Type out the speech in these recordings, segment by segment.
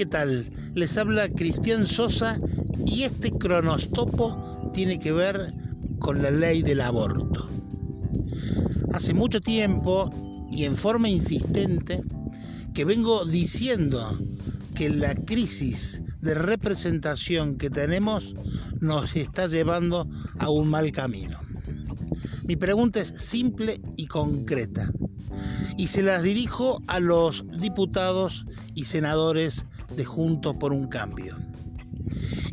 ¿qué tal? Les habla Cristian Sosa y este cronostopo tiene que ver con la ley del aborto. Hace mucho tiempo y en forma insistente que vengo diciendo que la crisis de representación que tenemos nos está llevando a un mal camino. Mi pregunta es simple y concreta y se las dirijo a los diputados y senadores de Juntos por un Cambio.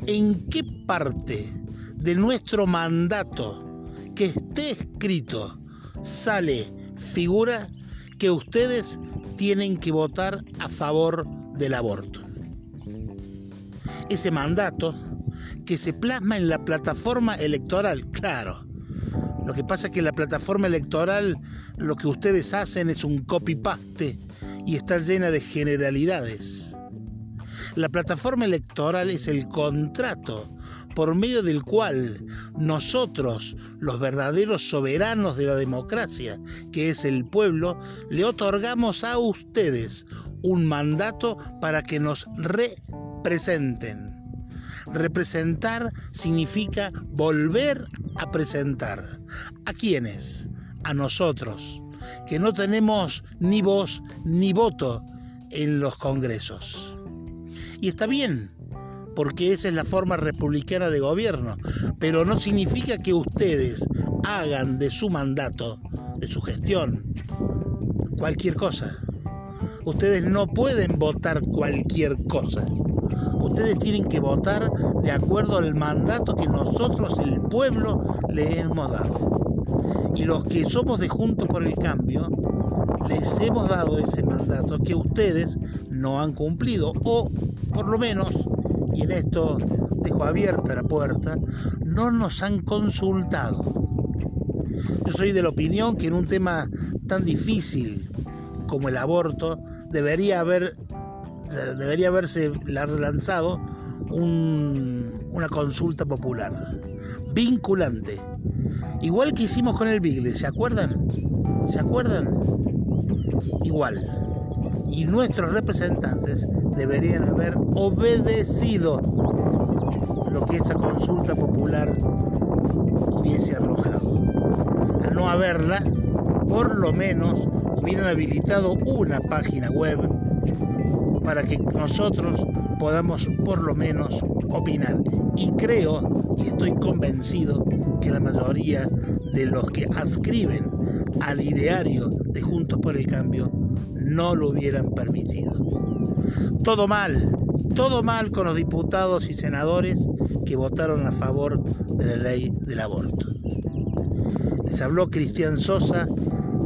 ¿En qué parte de nuestro mandato que esté escrito sale, figura que ustedes tienen que votar a favor del aborto? Ese mandato que se plasma en la plataforma electoral, claro. Lo que pasa es que la plataforma electoral lo que ustedes hacen es un copy-paste y está llena de generalidades. La plataforma electoral es el contrato por medio del cual nosotros, los verdaderos soberanos de la democracia, que es el pueblo, le otorgamos a ustedes un mandato para que nos representen. Representar significa volver a presentar. ¿A quiénes? A nosotros, que no tenemos ni voz ni voto en los congresos. Y está bien, porque esa es la forma republicana de gobierno, pero no significa que ustedes hagan de su mandato, de su gestión, cualquier cosa. Ustedes no pueden votar cualquier cosa. Ustedes tienen que votar de acuerdo al mandato que nosotros, el pueblo, le hemos dado. Y los que somos de Juntos por el Cambio, les hemos dado ese mandato que ustedes no han cumplido, o por lo menos, y en esto dejo abierta la puerta, no nos han consultado. Yo soy de la opinión que en un tema tan difícil como el aborto debería haber debería haberse lanzado una consulta popular vinculante igual que hicimos con el Bigle ¿se acuerdan? ¿se acuerdan? Igual y nuestros representantes deberían haber obedecido lo que esa consulta popular hubiese arrojado. Al no haberla, por lo menos hubieran habilitado una página web para que nosotros podamos por lo menos opinar. Y creo y estoy convencido que la mayoría de los que adscriben al ideario de Juntos por el Cambio no lo hubieran permitido. Todo mal, todo mal con los diputados y senadores que votaron a favor de la ley del aborto. Les habló Cristian Sosa,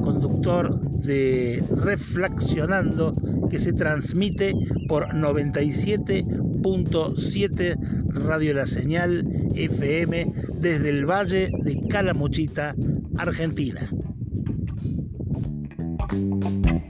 conductor de Reflexionando, que se transmite por 97.7 Radio La Señal FM desde el Valle de Calamuchita, Argentina. Thank you.